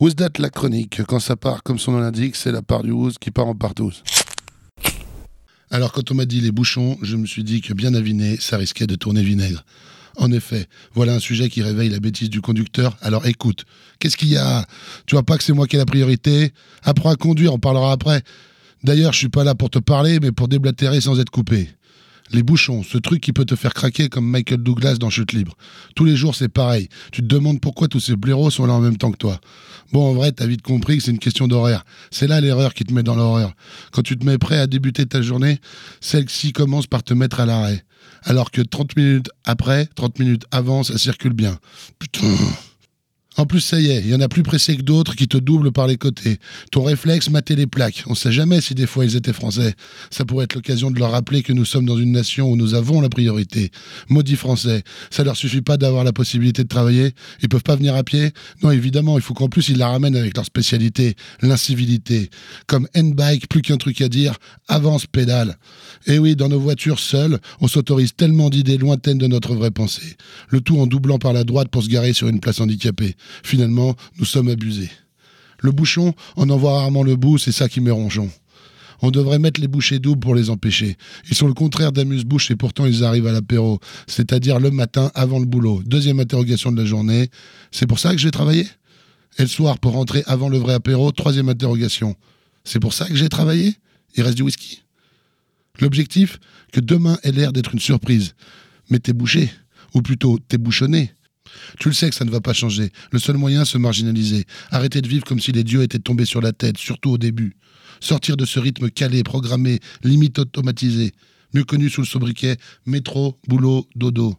Who's that la chronique Quand ça part comme son nom l'indique, c'est la part du Who's qui part en partouze. Alors quand on m'a dit les bouchons, je me suis dit que bien aviné, ça risquait de tourner vinaigre. En effet, voilà un sujet qui réveille la bêtise du conducteur. Alors écoute, qu'est-ce qu'il y a? Tu vois pas que c'est moi qui ai la priorité? Apprends à conduire, on parlera après. D'ailleurs, je suis pas là pour te parler, mais pour déblatérer sans être coupé. Les bouchons, ce truc qui peut te faire craquer comme Michael Douglas dans Chute Libre. Tous les jours, c'est pareil. Tu te demandes pourquoi tous ces blaireaux sont là en même temps que toi. Bon, en vrai, t'as vite compris que c'est une question d'horaire. C'est là l'erreur qui te met dans l'horreur. Quand tu te mets prêt à débuter ta journée, celle-ci commence par te mettre à l'arrêt. Alors que 30 minutes après, 30 minutes avant, ça circule bien. Putain. En plus, ça y est, il y en a plus pressé que d'autres qui te doublent par les côtés. Ton réflexe, mater les plaques. On sait jamais si des fois ils étaient français. Ça pourrait être l'occasion de leur rappeler que nous sommes dans une nation où nous avons la priorité. Maudit français. Ça leur suffit pas d'avoir la possibilité de travailler. Ils peuvent pas venir à pied. Non, évidemment, il faut qu'en plus ils la ramènent avec leur spécialité, l'incivilité. Comme N-Bike, plus qu'un truc à dire, avance pédale. Et oui, dans nos voitures seules, on s'autorise tellement d'idées lointaines de notre vraie pensée. Le tout en doublant par la droite pour se garer sur une place handicapée. Finalement, nous sommes abusés. Le bouchon, on en voit rarement le bout, c'est ça qui met rongeon. On devrait mettre les bouchées doubles pour les empêcher. Ils sont le contraire d'amuse-bouche et pourtant ils arrivent à l'apéro, c'est-à-dire le matin avant le boulot. Deuxième interrogation de la journée. C'est pour ça que j'ai travaillé? Et le soir, pour rentrer avant le vrai apéro, troisième interrogation. C'est pour ça que j'ai travaillé? Il reste du whisky L'objectif Que demain ait l'air d'être une surprise. Mais t'es bouché, ou plutôt t'es bouchonné. Tu le sais que ça ne va pas changer. Le seul moyen, se marginaliser. Arrêter de vivre comme si les dieux étaient tombés sur la tête, surtout au début. Sortir de ce rythme calé, programmé, limite automatisé. Mieux connu sous le sobriquet métro, boulot, dodo.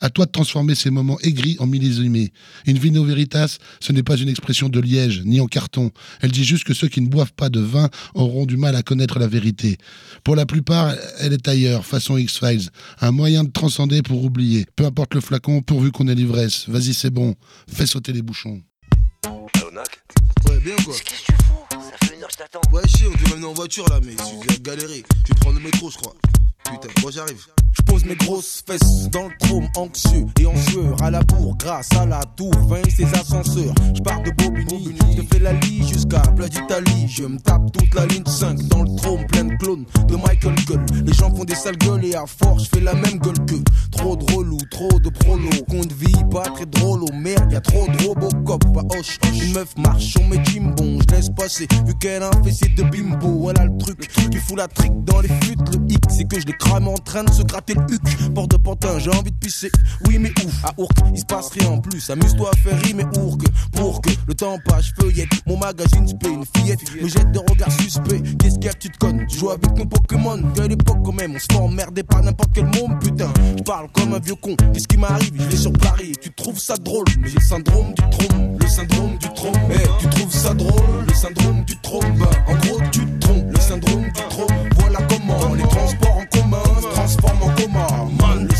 À toi de transformer ces moments aigris en millésimés. Une vino veritas, ce n'est pas une expression de liège, ni en carton. Elle dit juste que ceux qui ne boivent pas de vin auront du mal à connaître la vérité. Pour la plupart, elle est ailleurs, façon X-Files. Un moyen de transcender pour oublier. Peu importe le flacon, pourvu qu'on ait l'ivresse. Vas-y, c'est bon. Fais sauter les bouchons. Ouais, bien quoi. Qu'est-ce que tu fous Ça fait une heure que je t'attends. Ouais, chier, on venir en voiture là, mais. Je vais prendre le métro, je crois. Putain, moi j'arrive. Pose mes grosses fesses dans le trône anxieux et en sueur à la bourre grâce à la tour 20 et ses ascenseurs. Je pars de Bobigny, je fais la lie jusqu'à Place d'Italie. Je me tape toute la ligne 5 dans le trône plein de clones de Michael Gull. Les gens font des sales gueules et à force je fais la même gueule que trop drôle ou trop de prolo. Compte vie pas très drôle, oh merde, y a trop de robocop à hoche. Une meuf marche, on met Jimbo, je laisse passer vu qu'elle a un fessier de bimbo. Voilà le truc qui fout la trique dans les flûtes. Le hic, c'est que je les crame en train de se gratter le huc. Porte de pantin, j'ai envie de pisser. Oui, mais ouf, à Ourk, il se passe rien en plus. Amuse-toi à faire rimer Ourk. Pour que le temps passe, feuillette. Mon magazine spé, une fillette me jette de regards suspects. Qu'est-ce qu'il y a, petite conne? Tu joues avec nos Pokémon. Quelle époque quand même, on se fait emmerder par n'importe quel monde, putain. Je parle comme un vieux con. Qu'est-ce qui m'arrive? Je vais sur Paris. Tu trouves ça drôle, mais j'ai le syndrome du trompe. Le syndrome du trompe. Eh, tu trouves ça drôle? Le syndrome du trompe. En gros, tu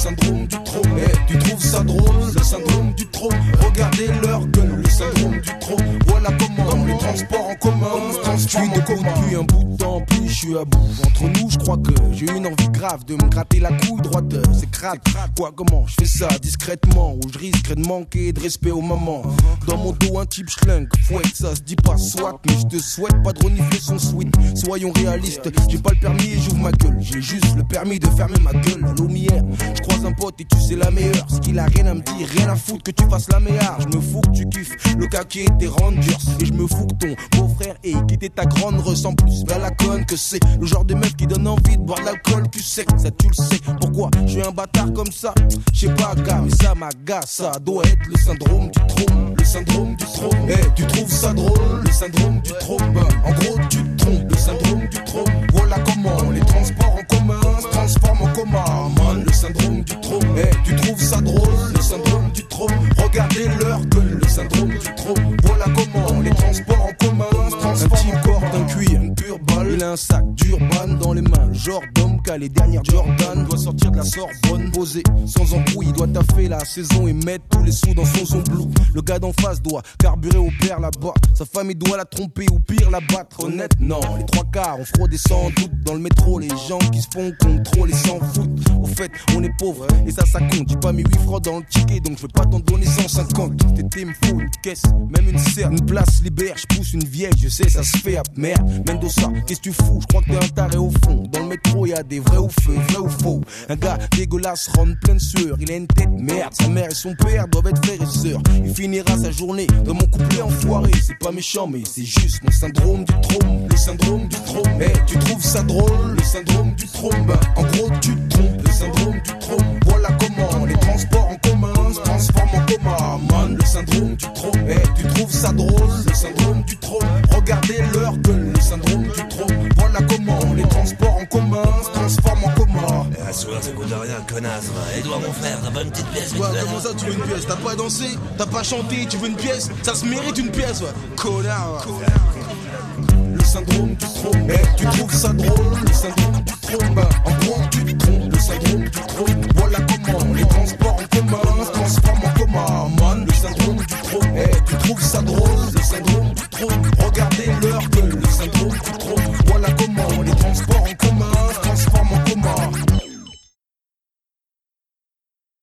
syndrome du trône. Eh, tu trouves ça drôle Le syndrome du trône. Regardez leur gueule. Le syndrome du trône. Voilà comment les transports en commun se transforment en coma. Depuis un bout de temps, plus je suis à bout. Entre nous, je crois que j'ai une envie grave de me gratter la couille droite. C'est crade. Quoi, comment Je fais ça discrètement ou je risquerais de manquer de respect aux mamans. Dans mon dos, un type schling. Fouette, ça se dit pas soit, mais je te souhaite pas de renifler son sweat. Soyons réalistes, j'ai pas le permis et j'ouvre ma gueule. J'ai juste le permis de fermer ma gueule. À l'aumière, je croise un pote et tu sais la meilleure. Ce qu'il a rien à me dire, rien à foutre que tu fasses la meilleure. Je me fous que tu kiffes le caquet des Rangers. Et je me fous que ton beau-frère ait quitté ta grande ressemble plus à la conne que c'est. Le genre de meuf qui donne envie de boire de l'alcool, tu sais. Ça, tu le sais. Pourquoi je suis un bâtard comme ça? Je sais pas, gars, mais ça m'agace. Ça doit être le syndrome du trône. Le syndrome du trône. Eh, tu trouves ça drôle? Le syndrome du trône. Bah, en gros, tu te trompes. Le syndrome du trône. Voilà comment les transports en commun se transforment en boom Les dernières Jordan. Doit sortir de la Sorbonne, posé sans embrouille. Il doit taffer la saison et mettre tous les sous dans son son. Le gars d'en face doit carburer au père là-bas. Sa famille doit la tromper ou pire la battre. Honnête, non. Les trois quarts ont fraudé sans doute dans le métro. Les gens qui se font contrôler sans foutre. Au fait, on est pauvre. Et ça, ça compte. J'ai pas mis 8 francs dans le ticket, donc je veux pas t'en donner 150. T'étais, me faut une caisse, même une serre, une place libère. Je pousse une vieille, je sais, ça se fait à merde. Mendoza, qu'est-ce que tu fous? Je crois que t'es un taré au fond. Dans le métro, y a des vrais ou feux, vrais ou faux. Un gars dégueulasse rentre pleine sueur. Il a une tête merde. Sa mère et son père doivent être frères et sœurs. Il finira sa journée dans mon couplet enfoiré. C'est pas méchant, mais c'est juste mon syndrome du trône. Le syndrome du trône. Eh, tu trouves ça drôle? Le syndrome du trône. En gros, tu te trompes. Le syndrome du trône. Voilà comment les transports en commun se transforment en coma. Man, le syndrome du trône. Eh, tu trouves ça drôle? Le bah ça coûte rien, connasse. Va. Edouard, mon frère, t'as pas une petite pièce Quoi, comment ça, tu veux une pièce? T'as pas dansé? T'as pas chanté? Tu veux une pièce? Ça se mérite une pièce, ouais. Connard, Le syndrome du trône, eh, tu trouves ça drôle? Le syndrome du trône, bah, en gros, tu te trompes? Le syndrome du trône, voilà comment les transports en commun. Se transforment en commun. Man, le syndrome du trône, eh, tu trouves ça drôle? Le syndrome du trône, regardez-le